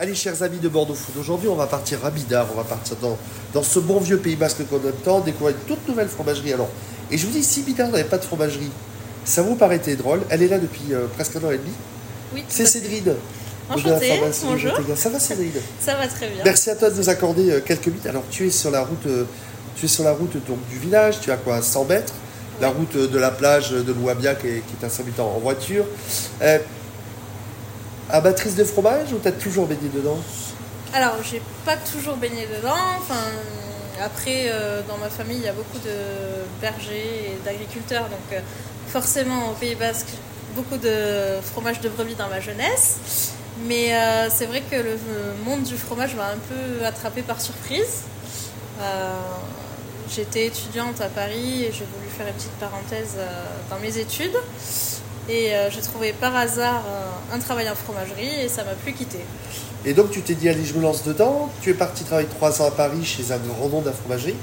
Allez, chers amis de Bordeaux Food, aujourd'hui on va partir à Bidar, on va partir dans, dans ce bon vieux Pays Basque qu'on aime tant, découvrir une toute nouvelle fromagerie. Alors, et je vous dis, si Bidar n'avait pas de fromagerie, ça vous paraît drôle. Elle est là depuis euh, presque un an et demi. Oui, C'est Cédrine. Enchantée, bonjour. Ça va Cédrine. Ça va très bien. Merci à toi de nous accorder euh, quelques minutes. Alors tu es sur la route, euh, tu es sur la route donc, du village, tu as quoi 100 mètres? La route de la plage de Louabia qui est, qui est à 100 minutes en en voiture. Euh, abattrice de fromage ou t'as toujours baigné dedans Alors, j'ai pas toujours baigné dedans. Après, euh, dans ma famille, il y a beaucoup de bergers et d'agriculteurs. Donc, euh, forcément, au Pays Basque, beaucoup de fromage de brebis dans ma jeunesse. Mais euh, c'est vrai que le monde du fromage m'a un peu attrapé par surprise. J'étais étudiante à Paris et j'ai voulu faire une petite parenthèse dans mes études. Et euh, j'ai trouvé par hasard un travail en fromagerie et ça m'a plus quitté. Et donc tu t'es dit allez je me lance dedans. Tu es parti travailler 3 ans à Paris chez un grand nom de la fromagerie.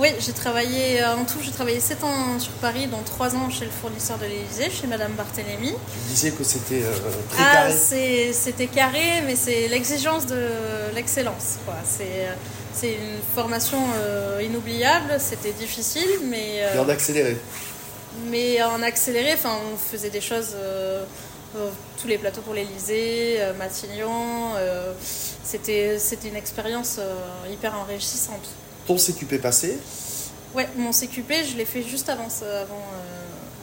Oui, j'ai travaillé euh, en tout, j'ai travaillé 7 ans sur Paris, dont 3 ans chez le fournisseur de l'Élysée, chez Madame Barthélémy. Tu disais que c'était euh, très Ah, carré. c'était carré, mais c'est l'exigence de l'excellence. euh, c'est une formation euh, inoubliable, c'était difficile, mais, euh, Et en accéléré. Mais en accéléré, enfin, on faisait des choses, euh, euh, tous les plateaux pour l'Élysée, euh, Matignon, euh, c'était c'était une expérience hyper enrichissante. Ton CQP passé. Ouais, mon CQP, je l'ai fait juste avant ça, avant,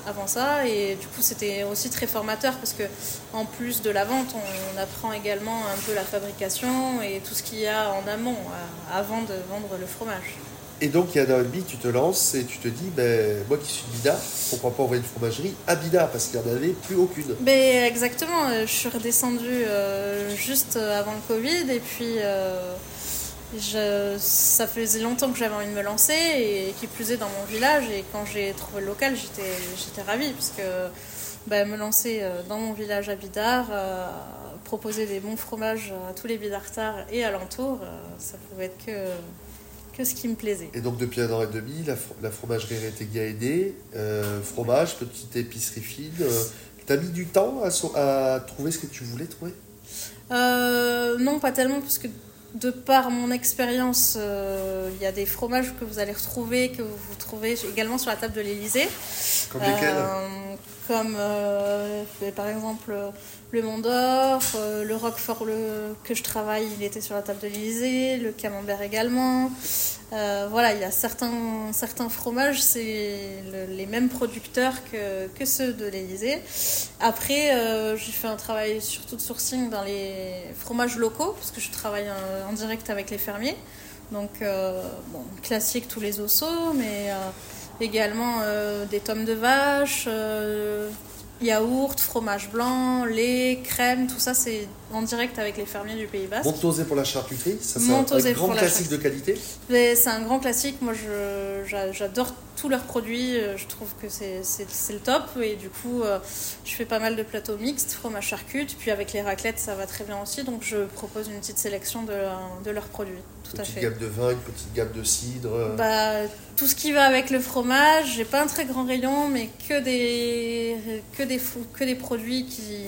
avant ça. Et du coup, c'était aussi très formateur parce que en plus de la vente, on, apprend également un peu la fabrication et tout ce qu'il y a en amont avant de vendre le fromage. Et donc il y a un demi, tu te lances et tu te dis, ben, moi qui suis Bida, pourquoi pas ouvrir une fromagerie à Bida parce qu'il n'y en avait plus aucune. Mais exactement, euh, je suis redescendue euh, juste avant le Covid et puis euh, je, ça faisait longtemps que j'avais envie de me lancer et qui plus est dans mon village. Et quand j'ai trouvé le local, j'étais, ravie parce que bah, me lancer euh, dans mon village à Bidart, euh, proposer des bons fromages à tous les Bidartards et alentours, euh, ça pouvait être que, que ce qui me plaisait. Et donc depuis un an et demi, la, fro- la fromagerie Retegui a aidé. Euh, fromage, petite épicerie fine. Euh, T'as mis du temps à, so- à trouver ce que tu voulais trouver? Euh, non, pas tellement, parce que de par mon expérience, euh, il y a des fromages que vous allez retrouver, que vous trouvez également sur la table de l'Élysée. Comme lesquels? Euh, Comme euh, par exemple le Mont d'Or, le Roquefort le, que je travaille, il était sur la table de l'Élysée, le Camembert également. Voilà, il y a certains, certains fromages, c'est le- les mêmes producteurs que, que ceux de l'Élysée. Après, j'ai fait un travail surtout de sourcing dans les fromages locaux, parce que je travaille en direct avec les fermiers. Donc, euh, bon, classique tous les osseaux, mais euh, également euh, des tomes de vache, yaourt, fromage blanc, lait, crème, tout ça c'est en direct avec les fermiers du Pays Basque. Montosé pour la charcuterie, ça c'est un, un grand classique de qualité. C'est un grand classique, moi j'adore tous leurs produits, euh, je trouve que c'est le top et du coup euh, je fais pas mal de plateaux mixtes, fromage charcute, puis avec les raclettes ça va très bien aussi, donc je propose une petite sélection de, de leurs produits, tout à Petite fait. gamme de vin, une petite gamme de cidre. Bah, tout ce qui va avec le fromage, j'ai pas un très grand rayon, mais que des, que des, que des produits qui,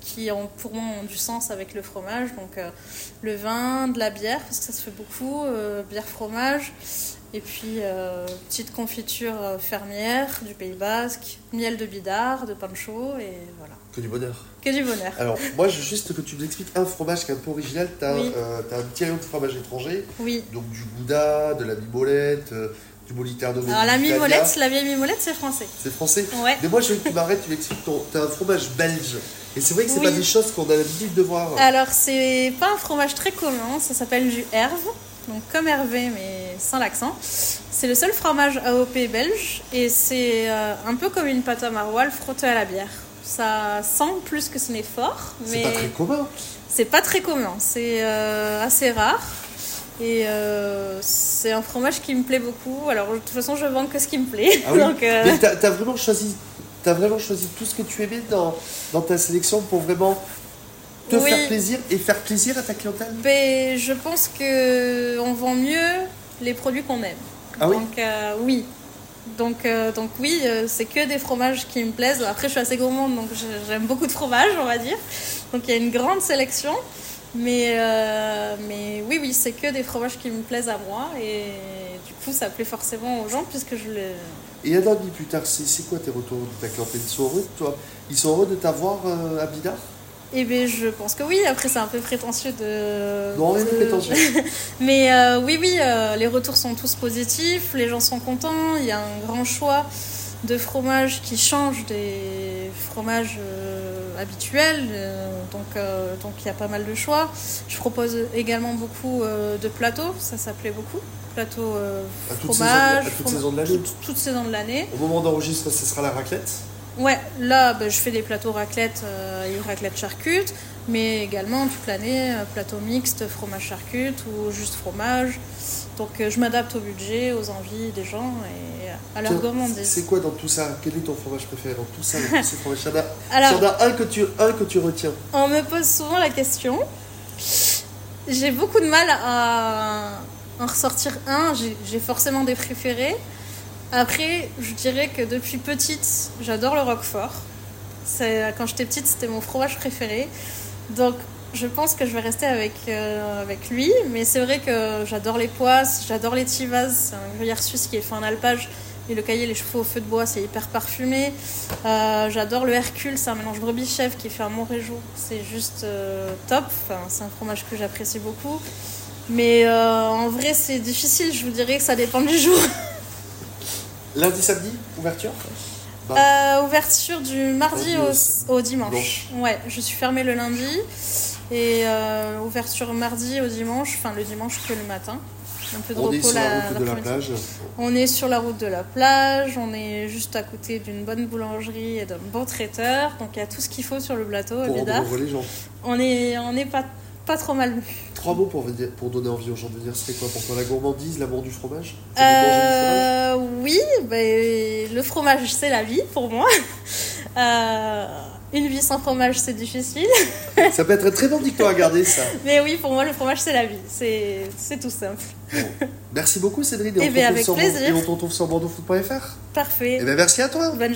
qui ont, pour moi ont du sens avec le fromage. Donc euh, le vin, de la bière, parce que ça se fait beaucoup, euh, bière fromage. Et puis euh, petite confiture euh, fermière du Pays Basque, miel de bidard, de pancho, et voilà. que du bonheur. Que du bonheur. Alors, moi, je veux juste que tu nous expliques un fromage qui est un peu original. Tu as, Oui. un petit rayon de fromage étranger, Oui. donc du gouda, de la mimolette, euh, du moliterno. Alors la mimolette, la vieille mimolette, c'est français. C'est français Ouais. Mais moi, je veux que tu m'arrêtes, tu m'expliques. ton- T'as un fromage belge. Et c'est vrai que c'est Oui. pas des choses qu'on a l'habitude de voir. Alors, c'est pas un fromage très commun, ça s'appelle du Herve, donc comme Hervé, mais sans l'accent. C'est le seul fromage AOP belge et c'est euh, un peu comme une pâte à maroilles frottée à la bière. Ça sent plus que ce n'est fort, c'est mais pas très commun. c'est pas très commun, c'est euh, assez rare. Et euh, c'est un fromage qui me plaît beaucoup. Alors, de toute façon, je vends que ce qui me plaît. Ah oui. Donc, euh, Mais t'as as vraiment choisi. T'as vraiment choisi tout ce que tu aimais dans, dans ta sélection pour vraiment te Oui. faire plaisir et faire plaisir à ta clientèle Mais je pense que on vend mieux les produits qu'on aime. Ah oui Donc euh, oui. Donc, euh, donc oui, euh, c'est que des fromages qui me plaisent. Après, je suis assez gourmande, donc j'aime beaucoup de fromages, on va dire. Donc il y a une grande sélection. Mais, mais oui, oui, c'est que des fromages qui me plaisent à moi. Et du coup, ça plaît forcément aux gens puisque je les. Et un an plus tard, c'est quoi tes retours de ta clientèle? Ils sont heureux de toi? Ils sont heureux de t'avoir à Bidart? Eh bien, je pense que oui. Après, c'est un peu prétentieux de. Non, de de- prétentieux. Mais euh, oui, oui, euh, les retours sont tous positifs, les gens sont contents, il y a un grand choix de fromages qui changent des fromages euh, habituels, euh, donc donc il y a pas mal de choix. Je propose également beaucoup de plateaux, ça s'appelait beaucoup, plateaux À fromage, à saisons de l'année. toutes- toutes saisons de l'année. Au moment d'enregistrer, ce sera la raclette. Ouais, là, bah, je fais des plateaux raclette euh, et raclette charcute, mais également toute l'année, euh, plateau mixte, fromage charcute ou juste fromage. Donc euh, je m'adapte au budget, aux envies des gens et à leur gourmandise. C'est quoi dans tout ça? Quel est ton fromage préféré dans tout ça dans tous ces fromages a- Alors- un que tu, un que tu retiens. On me pose souvent la question. J'ai beaucoup de mal à en ressortir un. J'ai- J'ai forcément des préférés. Après, je dirais que depuis petite, j'adore le roquefort. Quand j'étais petite, c'était mon fromage préféré. Donc, je pense que je vais rester avec, euh, avec lui. Mais c'est vrai que j'adore les poisses, j'adore les tivas. C'est un gruyère suisse qui est fait en alpage. Et le cahier, les chevaux au feu de bois, c'est hyper parfumé. Euh, J'adore le Hercule, c'est un mélange brebis-chèvre qui est fait à Montrégeau. C'est juste euh, top. Enfin, c'est un fromage que j'apprécie beaucoup. Mais en vrai, c'est difficile. Je vous dirais que ça dépend du jour. Lundi, samedi, ouverture Bah, Euh, ouverture du mardi au, au dimanche. Ouais, je suis fermée le lundi. Et euh, ouverture mardi au dimanche. Enfin, le dimanche que le matin. Un peu de On est repos sur la la- route de la plage. On est sur la route de la plage, on est juste à côté d'une bonne boulangerie et d'un bon traiteur, donc il y a tout ce qu'il faut sur le plateau à Pour les gens. On est, on est pas, pas trop mal. Trois mots pour, venir- pour donner envie aux gens de venir. Serait quoi pour toi? La gourmandise, l'amour du fromage? Euh, oui, ben, le fromage c'est la vie pour moi. Euh, une vie sans fromage c'est difficile, Ça peut être très bon dicton à garder, ça. mais oui pour moi le fromage c'est la vie, c'est tout simple. Bon. Merci beaucoup, Cédric. Eh on te ben, retrouve avec plaisir. Et on te retrouve sur bordeauxfoot.fr. Parfait. Eh ben, merci à toi. Bonne